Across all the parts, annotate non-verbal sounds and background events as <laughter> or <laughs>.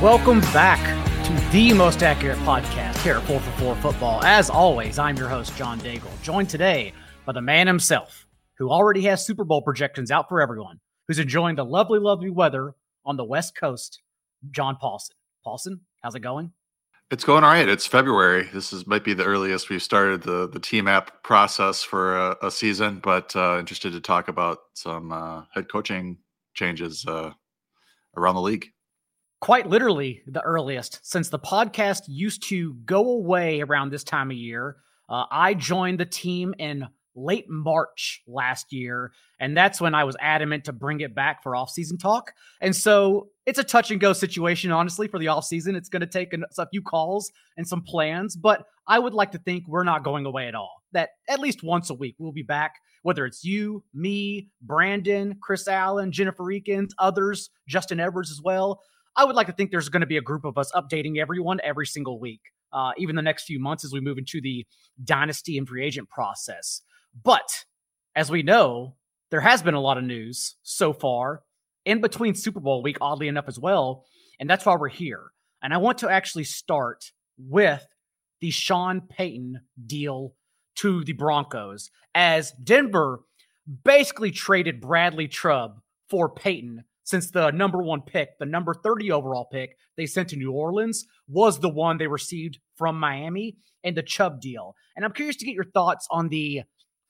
Welcome back to the most accurate podcast here at 4 for 4 Football. As always, I'm your host, John Daigle, joined today by the man himself, who already has Super Bowl projections out for everyone, who's enjoying the lovely, lovely weather on the West Coast, John Paulsen. Paulsen, how's it going? It's going all right. It's February. This is might be the earliest we've started the the TMAP process for a, a season, but uh, interested to talk about some uh, head coaching changes uh, around the league quite literally the earliest since the podcast used to go away around this time of year. Uh, I joined the team in late March last year, and that's when I was adamant to bring it back for off-season talk. And so it's a touch and go situation, honestly, for the off-season. It's going to take a few calls and some plans, but I would like to think we're not going away at all. That at least once a week we'll be back, whether it's you, me, Brandon, Chris Allen, Jennifer Eakins, others, Justin Edwards as well. I would like to think there's going to be a group of us updating everyone every single week, uh, even the next few months as we move into the dynasty and free agent process. But as we know, there has been a lot of news so far in between Super Bowl week, oddly enough, as well. And that's why we're here. And I want to actually start with the Sean Payton deal to the Broncos, as Denver basically traded Bradley Chubb for Payton since the number one pick, the number 30 overall pick they sent to New Orleans, was the one they received from Miami and the Chubb deal. And I'm curious to get your thoughts on the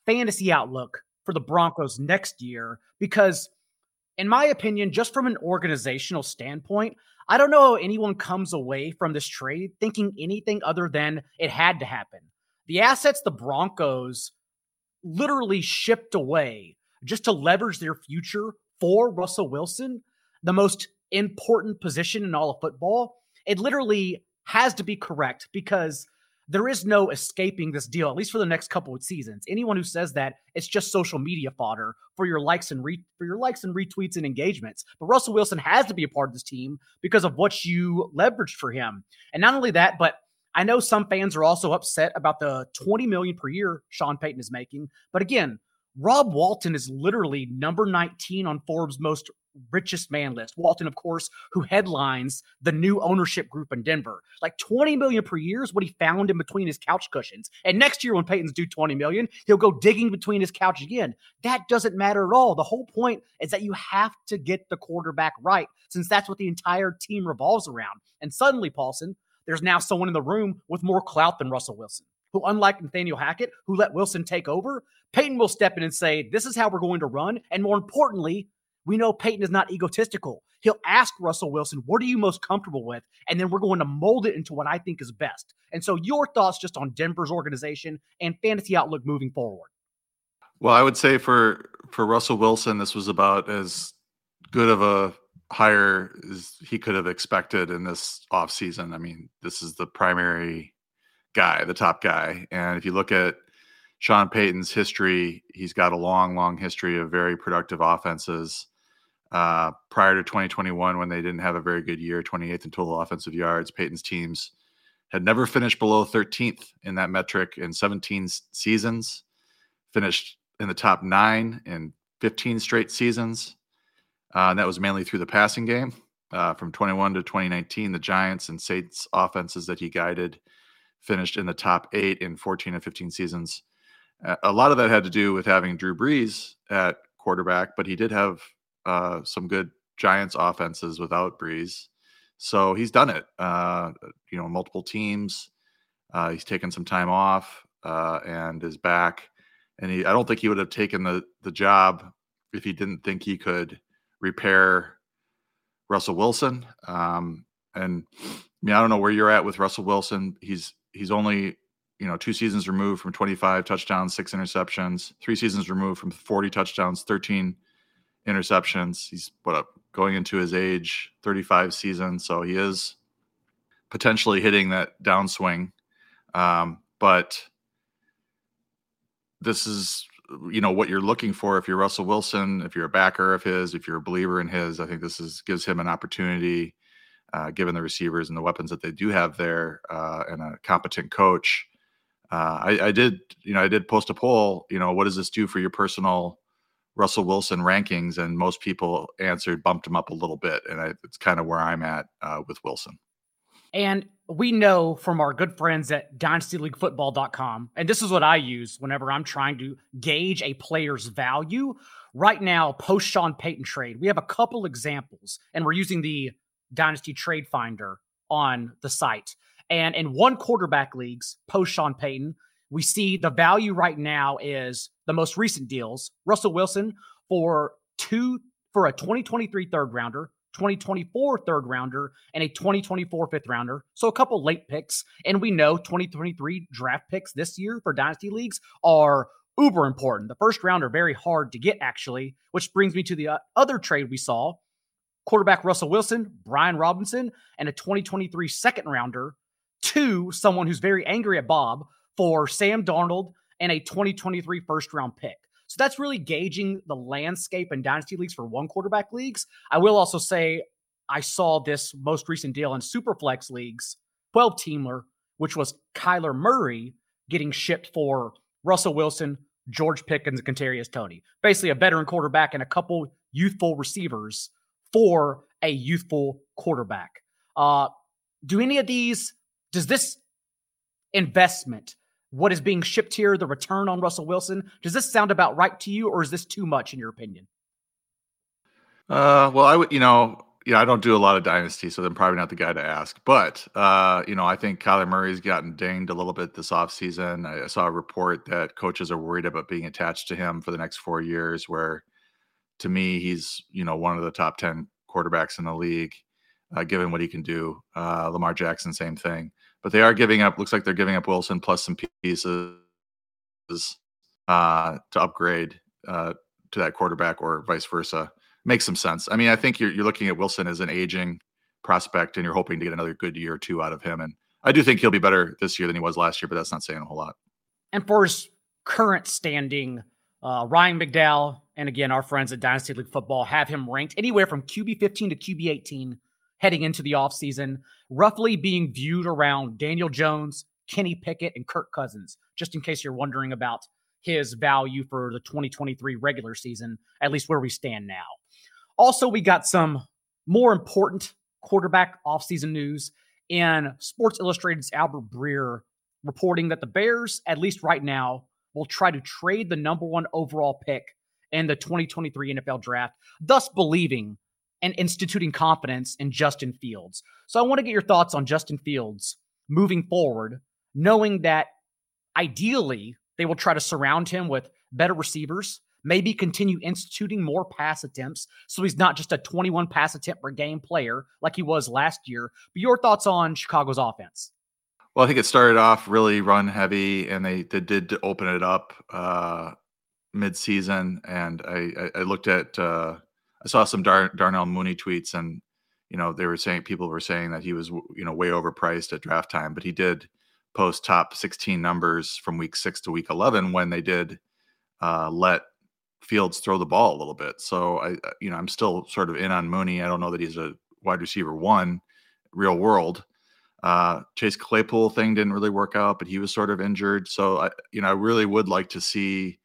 fantasy outlook for the Broncos next year, because, in my opinion, just from an organizational standpoint, I don't know how anyone comes away from this trade thinking anything other than it had to happen. The assets the Broncos literally shipped away just to leverage their future for Russell Wilson, the most important position in all of football, it literally has to be correct because there is no escaping this deal, at least for the next couple of seasons. Anyone who says that, it's just social media fodder for your likes and re- for your likes and retweets and engagements. But Russell Wilson has to be a part of this team because of what you leveraged for him. And not only that, but I know some fans are also upset about the 20 million per year Sean Payton is making. But again, Rob Walton is literally number 19 on Forbes' most richest man list. Walton, of course, who headlines the new ownership group in Denver. Like 20 million per year is what he found in between his couch cushions. And next year, when Payton's due 20 million, he'll go digging between his couch again. That doesn't matter at all. The whole point is that you have to get the quarterback right, since that's what the entire team revolves around. And suddenly, Paulsen, there's now someone in the room with more clout than Russell Wilson who, unlike Nathaniel Hackett, who let Wilson take over, Payton will step in and say, This is how we're going to run. And more importantly, we know Payton is not egotistical. He'll ask Russell Wilson, What are you most comfortable with? And then we're going to mold it into what I think is best. And so, your thoughts just on Denver's organization and fantasy outlook moving forward. Well, I would say for for Russell Wilson, this was about as good of a hire as he could have expected in this offseason. I mean, this is the primary guy, the top guy. And if you look at Sean Payton's history, he's got a long, long history of very productive offenses. Uh, prior to 2021, when they didn't have a very good year, 28th in total offensive yards, Payton's teams had never finished below 13th in that metric in 17 seasons, finished in the top nine in 15 straight seasons. Uh, and that was mainly through the passing game. Uh, from 21 to 2019, the Giants and Saints offenses that he guided finished in the top eight in 14 and 15 seasons. Uh, a lot of that had to do with having Drew Brees at quarterback, but he did have uh, some good Giants offenses without Brees. So he's done it. Uh, you know, multiple teams. Uh, he's taken some time off uh, and is back. And he, I don't think he would have taken the the job if he didn't think he could repair Russell Wilson. Um, and I mean, I don't know where you're at with Russell Wilson. He's he's only you know two seasons removed from 25 touchdowns, six interceptions. Three seasons removed from 40 touchdowns, 13 interceptions. He's what up going into his age 35 season, so he is potentially hitting that downswing. Um, but this is you know what you're looking for if you're Russell Wilson, if you're a backer of his, if you're a believer in his. I think this is gives him an opportunity uh, given the receivers and the weapons that they do have there, uh, and a competent coach. Uh, I, I, did, you know, I did post a poll. You know, what does this do for your personal Russell Wilson rankings, and most people answered bumped him up a little bit, and I, it's kind of where I'm at uh, with Wilson. And we know from our good friends at dynastyleaguefootball.com, and this is what I use whenever I'm trying to gauge a player's value. Right now, post Sean Payton trade, we have a couple examples, and we're using the Dynasty Trade Finder on the site. And in one quarterback leagues, post Sean Payton, we see the value right now is the most recent deals. Russell Wilson for two for a 2023 third rounder, 2024 third rounder, and a 2024 fifth rounder. So a couple late picks. And we know 2023 draft picks this year for dynasty leagues are uber important. The first round are very hard to get, actually, which brings me to the uh, other trade we saw quarterback Russell Wilson, Brian Robinson, and a 2023 second rounder to someone who's very angry at Bob for Sam Darnold and a 2023 first round pick. So that's really gauging the landscape in dynasty leagues for one quarterback leagues. I will also say I saw this most recent deal in Superflex leagues, 12 teamer, which was Kyler Murray getting shipped for Russell Wilson, George Pickens, and Kadarius Toney. Basically, a veteran quarterback and a couple youthful receivers for a youthful quarterback. Uh, do any of these? Does this investment what is being shipped here, the return on Russell Wilson. Does this sound about right to you, or is this too much in your opinion? Uh, well, I would, you know, yeah, I don't do a lot of dynasty, so I'm probably not the guy to ask. But uh, you know, I think Kyler Murray's gotten dinged a little bit this offseason. I saw a report that coaches are worried about being attached to him for the next four years, where to me, he's, you know, one of the top 10 quarterbacks in the league, uh, given what he can do. Uh, Lamar Jackson, same thing but they are giving up. Looks like they're giving up Wilson plus some pieces uh, to upgrade uh, to that quarterback, or vice versa. Makes some sense. I mean, I think you're you're looking at Wilson as an aging prospect, and you're hoping to get another good year or two out of him. And I do think he'll be better this year than he was last year, but that's not saying a whole lot. And for his current standing, uh, Ryan McDowell and again our friends at Dynasty League Football have him ranked anywhere from QB 15 to QB 18 heading into the offseason, roughly being viewed around Daniel Jones, Kenny Pickett, and Kirk Cousins, just in case you're wondering about his value for the 2023 regular season, at least where we stand now. Also, we got some more important quarterback offseason news in Sports Illustrated's Albert Breer reporting that the Bears, at least right now, will try to trade the number one overall pick in the 2023 NFL draft, thus believing and instituting confidence in Justin Fields. So I want to get your thoughts on Justin Fields moving forward, knowing that ideally they will try to surround him with better receivers, maybe continue instituting more pass attempts so he's not just a 21 pass attempt per game player like he was last year. But your thoughts on Chicago's offense? Well, I think it started off really run heavy, and they, they did open it up uh, mid-season. And I, I, I looked at uh, I saw some Dar- Darnell Mooney tweets, and you know they were saying people were saying that he was you know way overpriced at draft time, but he did post top 16 numbers from week six to week 11 when they did uh, let Fields throw the ball a little bit. So I you know I'm still sort of in on Mooney. I don't know that he's a wide receiver one, real world. Uh, Chase Claypool thing didn't really work out, but he was sort of injured. So I, you know, I really would like to see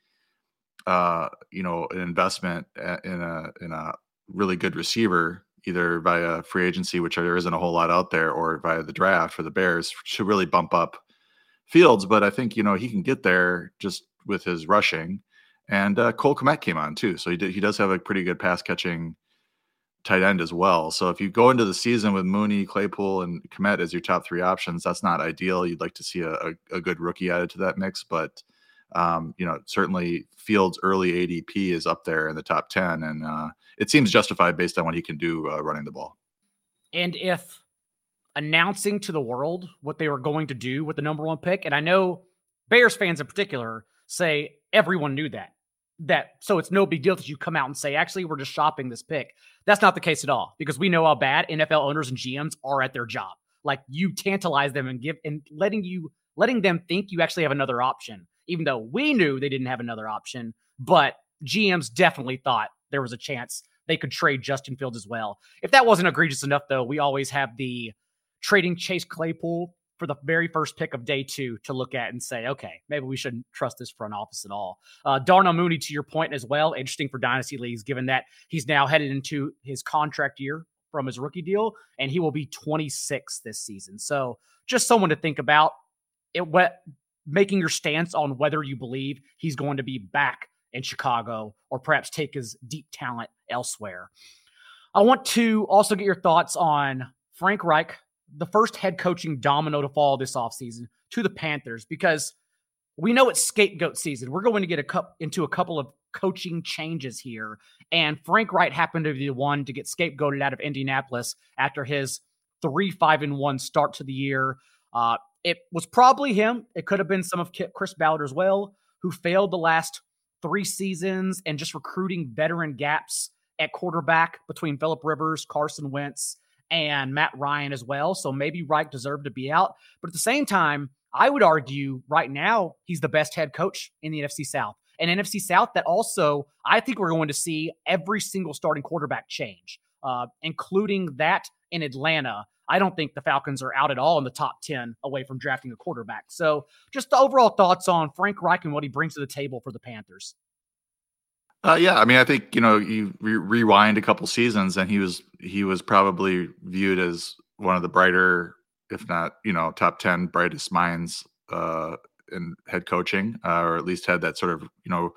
uh, you know, an investment in a in a really good receiver, either via free agency, which there isn't a whole lot out there, or via the draft for the Bears, to really bump up Fields. But I think you know he can get there just with his rushing. And uh, Cole Kmet came on too, so he did, he does have a pretty good pass catching tight end as well. So if you go into the season with Mooney, Claypool, and Kmet as your top three options, that's not ideal. You'd like to see a, a, a good rookie added to that mix, but um, you know, certainly Fields' early ADP is up there in the top 10, and uh, it seems justified based on what he can do uh, running the ball. And if announcing to the world what they were going to do with the number one pick, and I know Bears fans in particular say everyone knew that. That so it's no big deal that you come out and say, actually, we're just shopping this pick. That's not the case at all because we know how bad NFL owners and GMs are at their job. Like you tantalize them and give and letting you letting them think you actually have another option even though we knew they didn't have another option. But GMs definitely thought there was a chance they could trade Justin Fields as well. If that wasn't egregious enough, though, we always have the trading Chase Claypool for the very first pick of day two to look at and say, okay, maybe we shouldn't trust this front office at all. Uh, Darnell Mooney, to your point as well, interesting for dynasty leagues, given that he's now headed into his contract year from his rookie deal, and he will be 26 this season. So just someone to think about. It what making your stance on whether you believe he's going to be back in Chicago or perhaps take his deep talent elsewhere. I want to also get your thoughts on Frank Reich, the first head coaching domino to fall this offseason to the Panthers, because we know it's scapegoat season. We're going to get a cup into a couple of coaching changes here. And Frank Reich happened to be the one to get scapegoated out of Indianapolis after his three, five, and one start to the year. Uh, it was probably him. It could have been some of Chris Ballard as well, who failed the last three seasons and just recruiting veteran gaps at quarterback between Philip Rivers, Carson Wentz, and Matt Ryan as well. So maybe Reich deserved to be out. But at the same time, I would argue right now he's the best head coach in the NFC South. And NFC South that also I think we're going to see every single starting quarterback change, uh, including that in Atlanta. I don't think the Falcons are out at all in the top 10 away from drafting a quarterback. So, just the overall thoughts on Frank Reich and what he brings to the table for the Panthers. Uh, yeah, I mean, I think you know, you re- rewind a couple seasons, and he was he was probably viewed as one of the brighter, if not you know, top ten brightest minds uh, in head coaching, uh, or at least had that sort of you know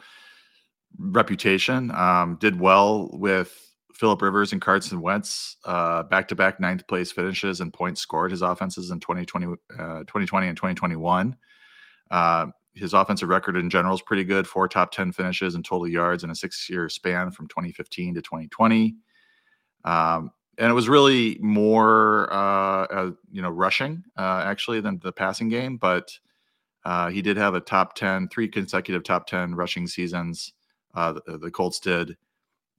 reputation. Um, did well with Philip Rivers and Carson Wentz, back to back ninth place finishes and points scored. His offenses in 2020, uh, 2020 and 2021. Uh, his offensive record in general is pretty good. Four top 10 finishes and total yards in a six year span from 2015 to 2020. Um, and it was really more, uh, uh, you know, rushing uh, actually than the passing game. But uh, he did have a top 10, three consecutive top 10 rushing seasons. Uh, the, the, Colts did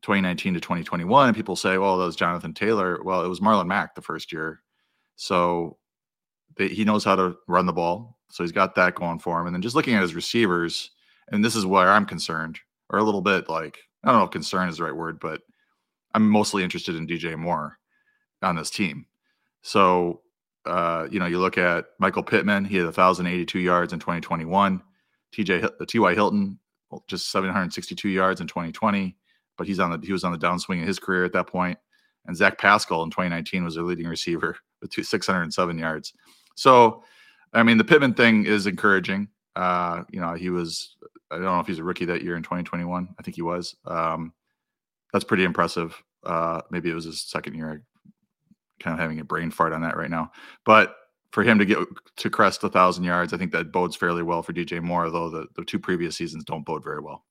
2019 to 2021. And people say, well, that was Jonathan Taylor. Well, it was Marlon Mack the first year. So they, he knows how to run the ball. So he's got that going for him. And then just looking at his receivers, and this is where I'm concerned, or a little bit like, I don't know if concern is the right word, but I'm mostly interested in DJ Moore on this team. So, uh, you know, you look at Michael Pittman, he had 1,082 yards in 2021. TJ T.Y. Hilton, just 762 yards in 2020, but he's on the he was on the downswing in his career at that point. And Zach Pascal in 2019 was their leading receiver <laughs> with two, 607 yards. So I mean, the Pittman thing is encouraging. Uh, you know, he was, I don't know if he's a rookie that year in 2021. I think he was. Um, that's pretty impressive. Uh, maybe it was his second year. Kind of having a brain fart on that right now. But for him to get to crest a thousand yards, I think that bodes fairly well for DJ Moore, though the, the two previous seasons don't bode very well.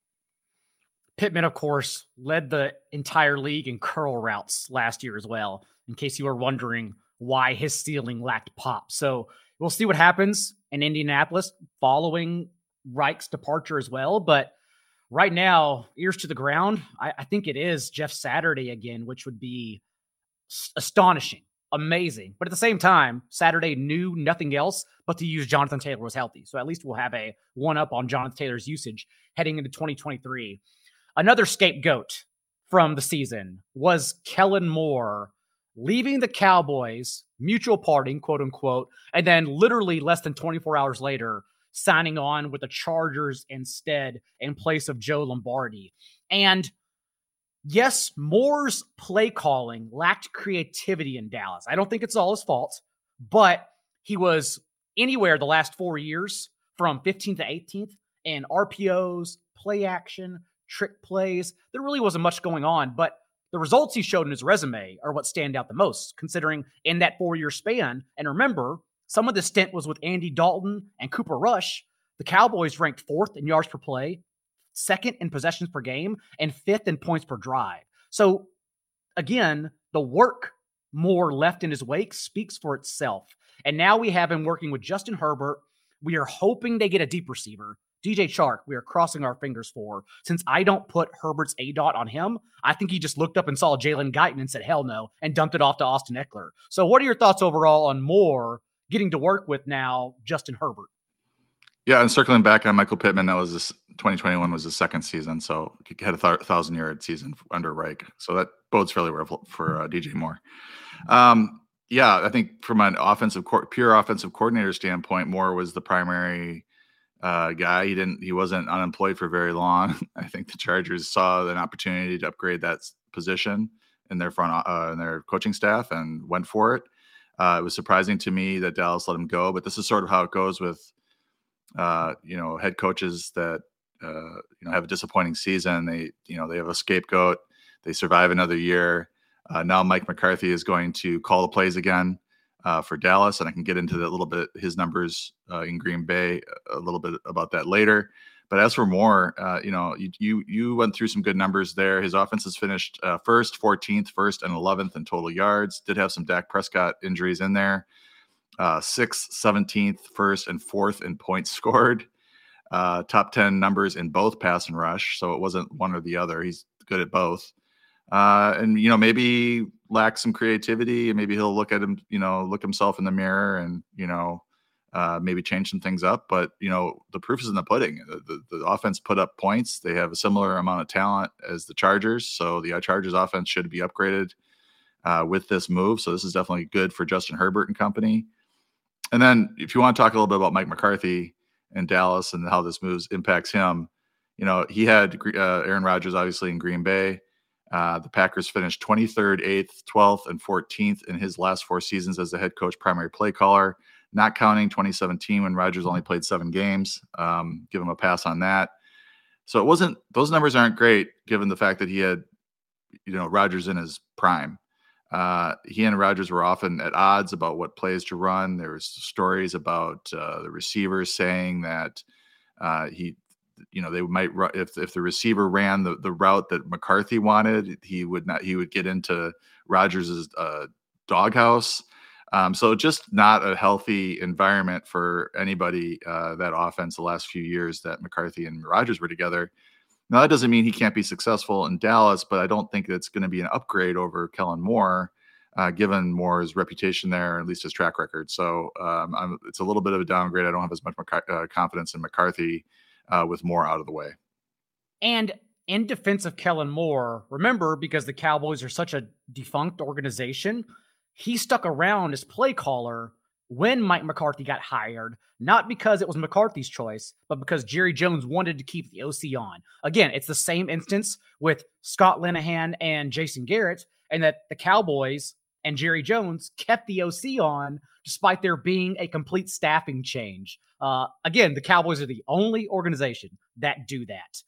Pittman, of course, led the entire league in curl routes last year as well, in case you were wondering why his ceiling lacked pop. So we'll see what happens in Indianapolis following Reich's departure as well. But right now, ears to the ground, I, I think it is Jeff Saturday again, which would be astonishing, amazing. But at the same time, Saturday knew nothing else but to use Jonathan Taylor was healthy. So at least we'll have a one up on Jonathan Taylor's usage heading into 2023. Another scapegoat from the season was Kellen Moore leaving the Cowboys, mutual parting, quote unquote, and then literally less than 24 hours later, signing on with the Chargers instead in place of Joe Lombardi. And yes, Moore's play calling lacked creativity in Dallas. I don't think it's all his fault, but he was anywhere the last four years from 15th to 18th in RPOs, play action, trick plays. There really wasn't much going on, but the results he showed in his resume are what stand out the most, considering in that four year span. And remember, some of the stint was with Andy Dalton and Cooper Rush. The Cowboys ranked fourth in yards per play, second in possessions per game, and fifth in points per drive. So, again, the work Moore left in his wake speaks for itself. And now we have him working with Justin Herbert. We are hoping they get a deep receiver. DJ Chark, we are crossing our fingers for. Since I don't put Herbert's aDOT on him, I think he just looked up and saw Jalen Guyton and said, hell no, and dumped it off to Austin Ekeler. So, what are your thoughts overall on Moore getting to work with now Justin Herbert? Yeah, and circling back on Michael Pittman, that was this 2021 was his second season, so he had a th- thousand yard season under Reich. So that bodes fairly well for uh, DJ Moore. Um, yeah, I think from an offensive, pure offensive coordinator standpoint, Moore was the primary uh, guy. He didn't, he wasn't unemployed for very long. <laughs> I think the Chargers saw an opportunity to upgrade that position in their front, uh, in their coaching staff, and went for it. Uh, it was surprising to me that Dallas let him go, but this is sort of how it goes with, uh, you know, head coaches that uh, you know have a disappointing season. They, you know, they have a scapegoat. They survive another year. Uh, now Mike McCarthy is going to call the plays again uh, for Dallas, and I can get into that a little bit his numbers uh, in Green Bay a little bit about that later. But as for Moore, uh, you know, you, you, you went through some good numbers there. His offense has finished uh, first, 14th, first, and 11th in total yards. Did have some Dak Prescott injuries in there. Uh, sixth, 17th, first, and fourth in points <laughs> scored. Uh, top 10 numbers in both pass and rush. So it wasn't one or the other. He's good at both. Uh, and you know maybe lacks some creativity and maybe he'll look at him you know look himself in the mirror and you know uh, maybe change some things up. But you know, the proof is in the pudding. The, the, the, offense put up points. They have a similar amount of talent as the Chargers, so the uh, Chargers offense should be upgraded uh, with this move. So this is definitely good for Justin Herbert and company. And then, if you want to talk a little bit about Mike McCarthy and Dallas and how this moves impacts him, you know, he had uh, Aaron Rodgers obviously in Green Bay. Uh, the Packers finished 23rd, 8th, 12th, and 14th in his last four seasons as the head coach, primary play caller not counting 2017 when Rodgers only played seven games. Um, give him a pass on that. So it wasn't; those numbers aren't great given the fact that he had, you know, Rodgers in his prime. Uh, he and Rodgers were often at odds about what plays to run. There was stories about uh, the receivers saying that uh, he, you know, they might if if the receiver ran the the route that McCarthy wanted, he would not. He would get into Rodgers's uh, doghouse. Um, so just not a healthy environment for anybody uh, that offense the last few years that McCarthy and Rodgers were together. Now that doesn't mean he can't be successful in Dallas, but I don't think it's going to be an upgrade over Kellen Moore, uh, given Moore's reputation there, at least his track record. So um, it's a little bit of a downgrade. I don't have as much uh, confidence in McCarthy uh, with Moore out of the way. And in defense of Kellen Moore, remember because the Cowboys are such a defunct organization he stuck around as play caller when Mike McCarthy got hired, not because it was McCarthy's choice, but because Jerry Jones wanted to keep the OC on. Again, it's the same instance with Scott Linehan and Jason Garrett, and that the Cowboys and Jerry Jones kept the OC on despite there being a complete staffing change. Uh, again, the Cowboys are the only organization that do that.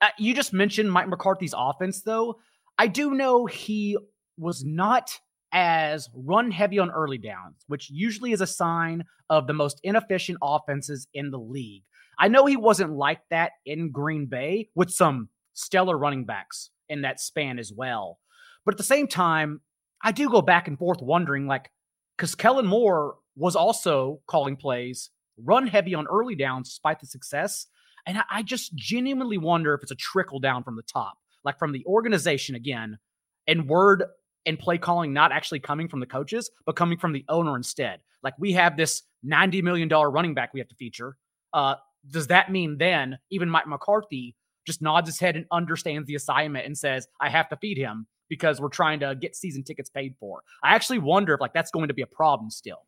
Uh, you just mentioned Mike McCarthy's offense, though. I do know he was not as run heavy on early downs, which usually is a sign of the most inefficient offenses in the league. I know he wasn't like that in Green Bay with some stellar running backs in that span as well. But at the same time, I do go back and forth wondering like, because Kellen Moore was also calling plays, run heavy on early downs despite the success. And I just genuinely wonder if it's a trickle down from the top, like from the organization again, and word and play calling not actually coming from the coaches, but coming from the owner instead. Like we have this $90 million running back we have to feature. Uh, does that mean then even Mike McCarthy just nods his head and understands the assignment and says, I have to feed him because we're trying to get season tickets paid for? I actually wonder if like that's going to be a problem still.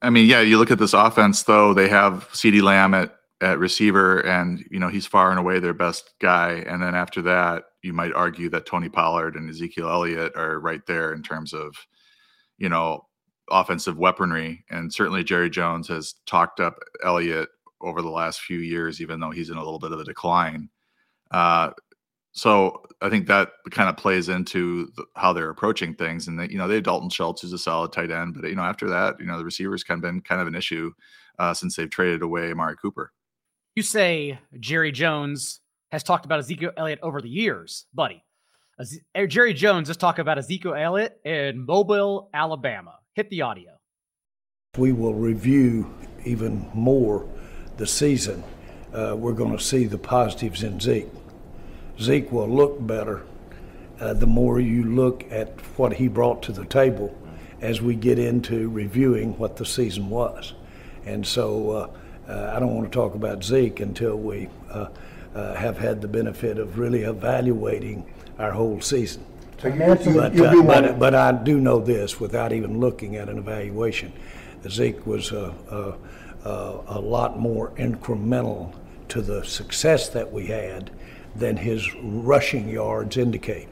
I mean, yeah, you look at this offense though, they have CeeDee Lamb at at receiver, and you know he's far and away their best guy. And then after that, you might argue that Tony Pollard and Ezekiel Elliott are right there in terms of, you know, offensive weaponry. And certainly Jerry Jones has talked up Elliott over the last few years, even though he's in a little bit of a decline. Uh, so I think that kind of plays into the, how they're approaching things. And that you know they have Dalton Schultz who's a solid tight end, but you know after that, you know the receivers kind of been kind of an issue uh, since they've traded away Amari Cooper. You say Jerry Jones has talked about Ezekiel Elliott over the years, buddy. Er, Jerry Jones just talked about Ezekiel Elliott in Mobile, Alabama. Hit the audio. We will review even more the season. Uh, we're going to see the positives in Zeke. Zeke will look better uh, the more you look at what he brought to the table as we get into reviewing what the season was. And so uh, uh, I don't want to talk about Zeke until we uh, uh, have had the benefit of really evaluating our whole season. So But, but, but I do know this without even looking at an evaluation. Zeke was a, a, a lot more incremental to the success that we had than his rushing yards indicate.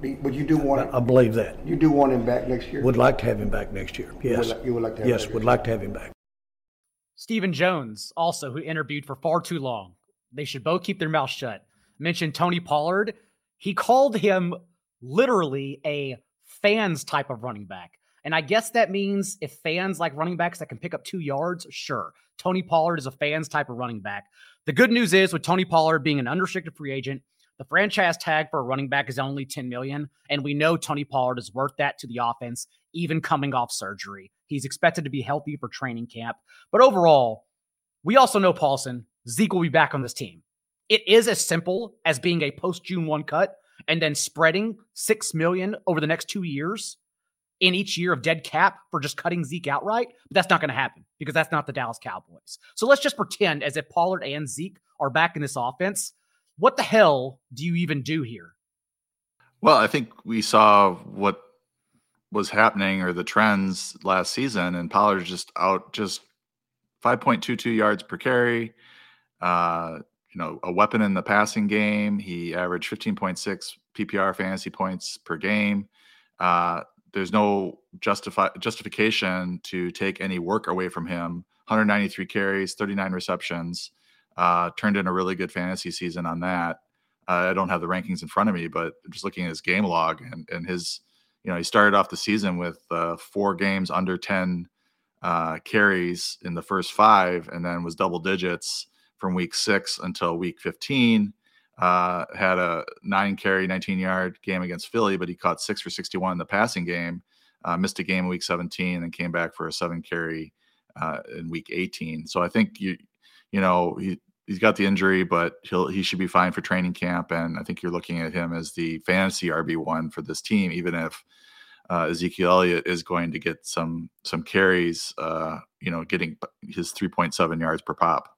but you do want I believe that. you do want him back next year. Would like to have him back next year. Yes. li- you would like to have him Yes, back would like to have him back. Stephen Jones, also, who interviewed for far too long. They should both keep their mouths shut. Mentioned Tony Pollard. He called him literally a fans type of running back. And I guess that means if fans like running backs that can pick up two yards, sure. Tony Pollard is a fans type of running back. The good news is with Tony Pollard being an unrestricted free agent, the franchise tag for a running back is only 10 million. And we know Tony Pollard is worth that to the offense, even coming off surgery. He's expected to be healthy for training camp. But overall, we also know Paulsen, Zeke will be back on this team. It is as simple as being a post June 1 cut and then spreading 6 million over the next 2 years in each year of dead cap for just cutting Zeke outright, but that's not going to happen because that's not the Dallas Cowboys. So let's just pretend as if Pollard and Zeke are back in this offense. What the hell do you even do here? Well, I think we saw what was happening or the trends last season, and Pollard's just out just 5.22 yards per carry. Uh, you know, a weapon in the passing game. He averaged 15.6 PPR fantasy points per game. Uh, there's no justify justification to take any work away from him. 193 carries, 39 receptions. Uh, turned in a really good fantasy season on that. Uh, I don't have the rankings in front of me, but just looking at his game log and, and his, you know, he started off the season with uh, four games under 10 uh, carries in the first five, and then was double digits from week six until week 15. Uh, had a nine carry, 19 yard game against Philly, but he caught six for 61 in the passing game. Uh, missed a game in week 17 and came back for a seven carry uh, in week 18. So I think you, you know, he, he's got the injury, but he'll he should be fine for training camp. And I think you're looking at him as the fantasy RB one for this team, even if uh, Ezekiel Elliott is going to get some some carries. Uh, you know, getting his 3.7 yards per pop.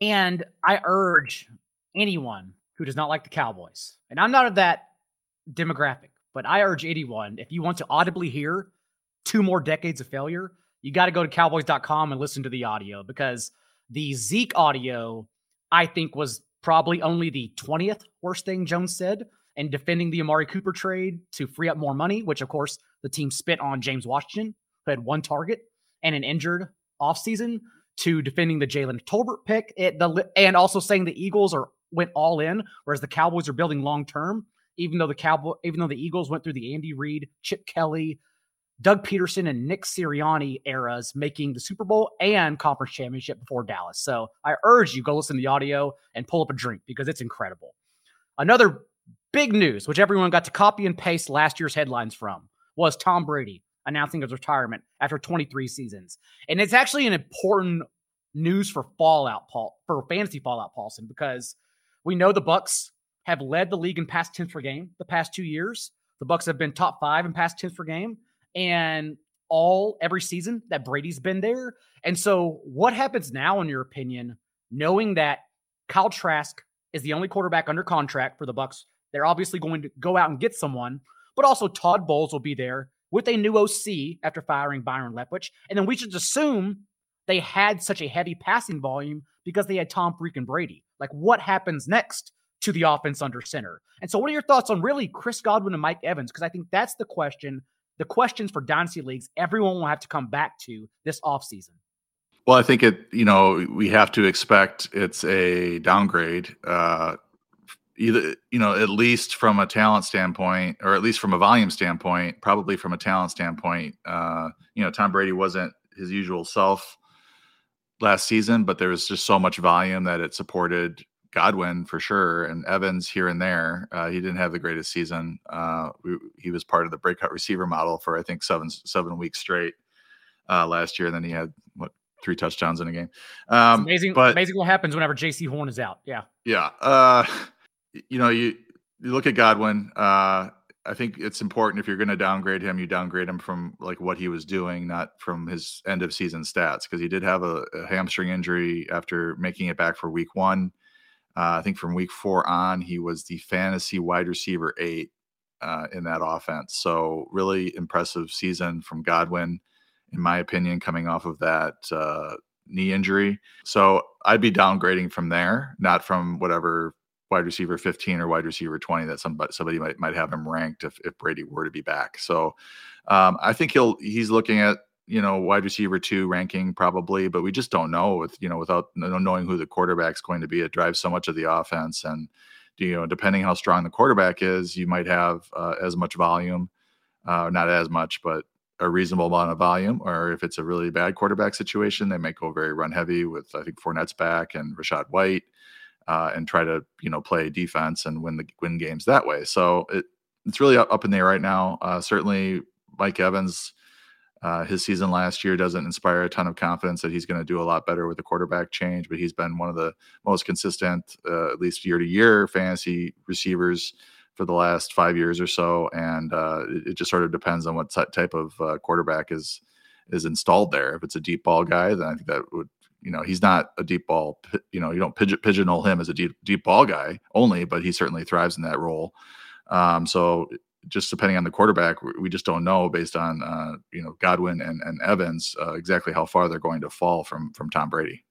And I urge anyone who does not like the Cowboys, and I'm not of that demographic, but I urge anyone, if you want to audibly hear two more decades of failure, you got to go to cowboys.com and listen to the audio because the Zeke audio, I think, was probably only the 20th worst thing Jones said. And defending the Amari Cooper trade to free up more money, which of course the team spit on James Washington, who had one target and an injured offseason, to defending the Jalen Tolbert pick, it, the, and also saying the Eagles are went all in, whereas the Cowboys are building long term. Even though the Cowboy, even though the Eagles went through the Andy Reid, Chip Kelly, Doug Pederson, and Nick Sirianni eras, making the Super Bowl and conference championship before Dallas. So I urge you go listen to the audio and pull up a drink because it's incredible. Another big news, which everyone got to copy and paste last year's headlines from, was Tom Brady announcing his retirement after 23 seasons. And it's actually an important news for Fallout Paul for fantasy Fallout Paulsen because we know the Bucs have led the league in past attempts per game the past two years. The Bucs have been top five in past attempts per game, and all every season that Brady's been there. And so, what happens now, in your opinion, knowing that Kyle Trask is the only quarterback under contract for the Bucs? They're obviously going to go out and get someone, but also Todd Bowles will be there with a new OC after firing Byron Leftwich. And then we should assume they had such a heavy passing volume because they had Tom freaking Brady. Like, what happens next to the offense under center? And so, what are your thoughts on really Chris Godwin and Mike Evans? Because I think that's the question, the questions for Dynasty Leagues everyone will have to come back to this offseason. Well, I think it, you know, we have to expect it's a downgrade. Uh, either you know at least from a talent standpoint or at least from a volume standpoint probably from a talent standpoint uh you know tom brady wasn't his usual self last season but there was just so much volume that it supported godwin for sure and evans here and there. Uh, he didn't have the greatest season. Uh we, he was part of the breakout receiver model for i think seven seven weeks straight uh last year and then he had what three touchdowns in a game. Um amazing but amazing what happens whenever Jaycee Horn is out. Yeah. Yeah uh you know, you you look at Godwin. Uh, I think it's important if you're going to downgrade him, you downgrade him from like what he was doing, not from his end of season stats, because he did have a, a, hamstring injury after making it back for week one. Uh, I think from week four on, he was the fantasy wide receiver eight uh, in that offense. So really impressive season from Godwin, in my opinion, coming off of that uh, knee injury. So I'd be downgrading from there, not from whatever wide receiver 15 or wide receiver 20 that somebody somebody might might have him ranked if, if Brady were to be back. So um, I think he'll he's looking at you know wide receiver two ranking probably, but we just don't know with you know without knowing who the quarterback's going to be. It drives so much of the offense, and you know depending how strong the quarterback is, you might have uh, as much volume, uh, not as much, but a reasonable amount of volume, or if it's a really bad quarterback situation, they might go very run heavy with I think Fournette's back and Rachaad White, uh, and try to you know play defense and win the win games that way. So it it's really up in the air right now. Uh, certainly, Mike Evans, uh, his season last year doesn't inspire a ton of confidence that he's going to do a lot better with the quarterback change, but he's been one of the most consistent, uh, at least year to year, fantasy receivers for the last five years or so, and uh, it, it, just sort of depends on what type of uh, quarterback is is installed there. If it's a deep ball guy, then I think that would you know he's not a deep ball. You know you don't pigeon, pigeonhole him as a deep deep ball guy only, but he certainly thrives in that role. Um, so just depending on the quarterback, we just don't know based on uh, you know Godwin and, and Evans uh, exactly how far they're going to fall from from Tom Brady.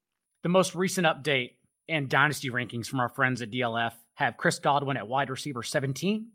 The most recent update and dynasty rankings from our friends at DLF have Chris Godwin at wide receiver 17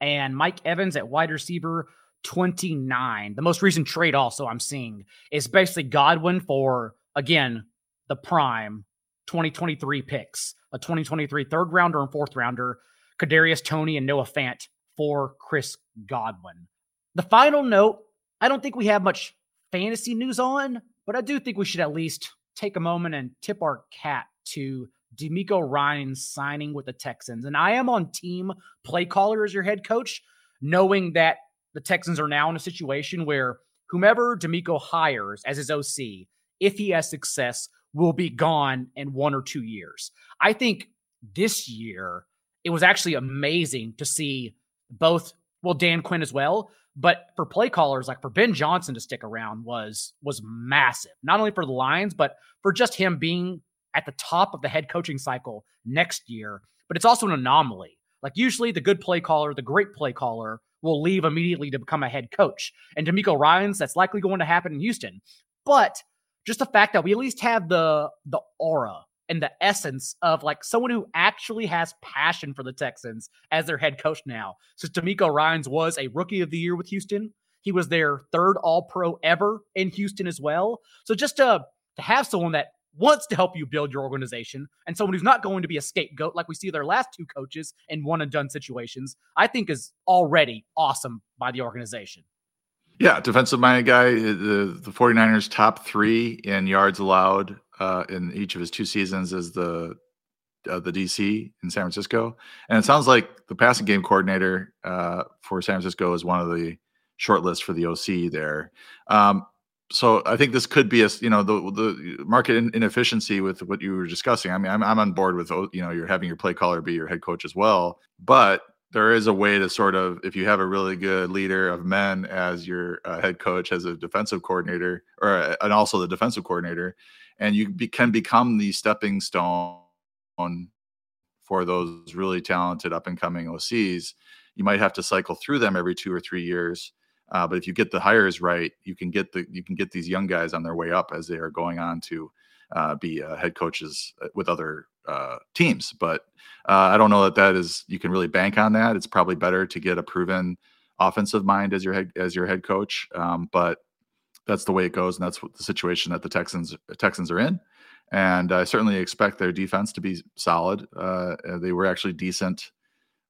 and Mike Evans at wide receiver 29. The most recent trade also I'm seeing is basically Godwin for again the prime 2023 picks, a 2023 third rounder and fourth rounder, Kadarius Toney and Noah Fant for Chris Godwin. The final note, I don't think we have much fantasy news on, but I do think we should at least take a moment and tip our cap to DeMeco Ryan signing with the Texans. And I am on team play caller as your head coach, knowing that the Texans are now in a situation where whomever DeMeco hires as his OC, if he has success, will be gone in one or two years. I think this year it was actually amazing to see both well Dan Quinn as well, but for play callers like for Ben Johnson to stick around was was massive. Not only for the Lions, but for just him being at the top of the head coaching cycle next year. But it's also an anomaly. Like usually the good play caller, the great play caller will leave immediately to become a head coach. And DeMeco Ryans, that's likely going to happen in Houston. But just the fact that we at least have the the aura and the essence of like someone who actually has passion for the Texans as their head coach now. So DeMeco Ryans was a rookie of the year with Houston. He was their third all pro ever in Houston as well. So just to to have someone that wants to help you build your organization and someone who's not going to be a scapegoat like we see their last two coaches in one and done situations, I think is already awesome by the organization. Yeah, defensive minded guy. The, the 49ers top three in yards allowed uh, in each of his two seasons as the uh, the DC in San Francisco, and it sounds like the passing game coordinator uh, for San Francisco is one of the short lists for the OC there. Um, so I think this could be a you know the the market inefficiency with what you were discussing. I mean, I'm I'm on board with you know you're having your play caller be your head coach as well, but there is a way to sort of if you have a really good leader of men as your uh, head coach as a defensive coordinator or uh, and also the defensive coordinator and you be, can become the stepping stone for those really talented up and coming OCs. You might have to cycle through them every two or three years, uh, but if you get the hires right, you can get the you can get these young guys on their way up as they are going on to uh, be uh, head coaches uh, with other uh, teams. But uh, I don't know that that is you can really bank on that. It's probably better to get a proven offensive mind as your head as your head coach. Um, but that's the way it goes, and that's what the situation that the Texans Texans are in. And I certainly expect their defense to be solid. Uh, they were actually decent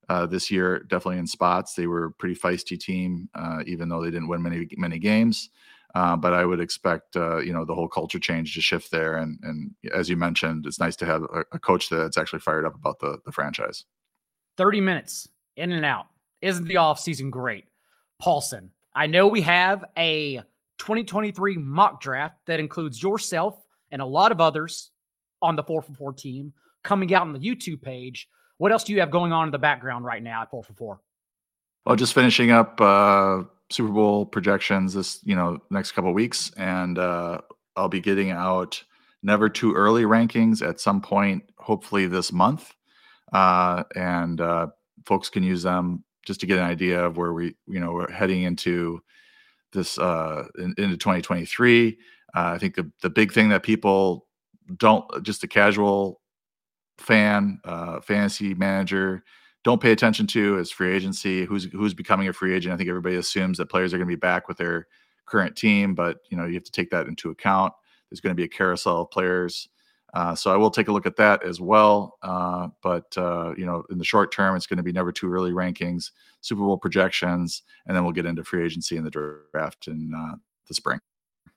uh, this year, definitely in spots. They were a pretty feisty team, uh, even though they didn't win many many games. Uh, but I would expect uh, you know the whole culture change to shift there. And and as you mentioned, it's nice to have a, a coach that's actually fired up about the the franchise. Thirty minutes in and out. Isn't the off season great, Paulsen, I know we have a 2023 mock draft that includes yourself and a lot of others on the 4 for 4 team coming out on the YouTube page. What else do you have going on in the background right now at 4 for 4? Well, just finishing up uh, Super Bowl projections this, you know, next couple weeks, and uh, I'll be getting out never too early rankings at some point, hopefully this month. uh, and uh, folks can use them just to get an idea of where we, you know, we're heading into this uh, in, into 2023. Uh, I think the the big thing that people don't just a casual fan, uh, fantasy manager don't pay attention to is free agency. Who's who's becoming a free agent? I think everybody assumes that players are going to be back with their current team, but you know you have to take that into account. There's going to be a carousel of players, uh, so I will take a look at that as well. Uh, but uh, you know, in the short term, it's going to be never too early rankings, Super Bowl projections, and then we'll get into free agency in the draft in uh, the spring.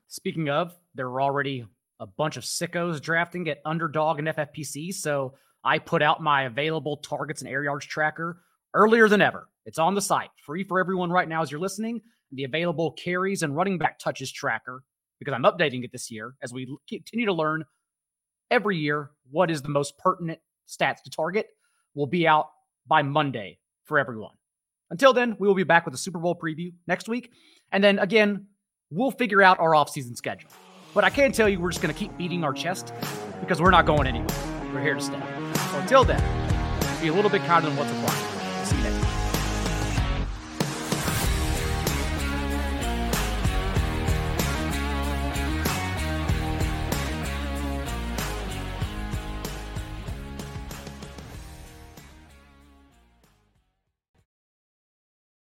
Speaking of, there are already a bunch of sickos drafting at underdog and FFPC, so I put out my available targets and air yards tracker earlier than ever. It's on the site, free for everyone right now as you're listening. The available carries and running back touches tracker, because I'm updating it this year as we continue to learn every year what is the most pertinent stats to target, will be out by Monday for everyone. Until then, we will be back with a Super Bowl preview next week. And then again, we'll figure out our offseason schedule. But I can tell you we're just going to keep beating our chest because we're not going anywhere. We're here to stay. Until then, be a little bit kinder than what's required. See you next time.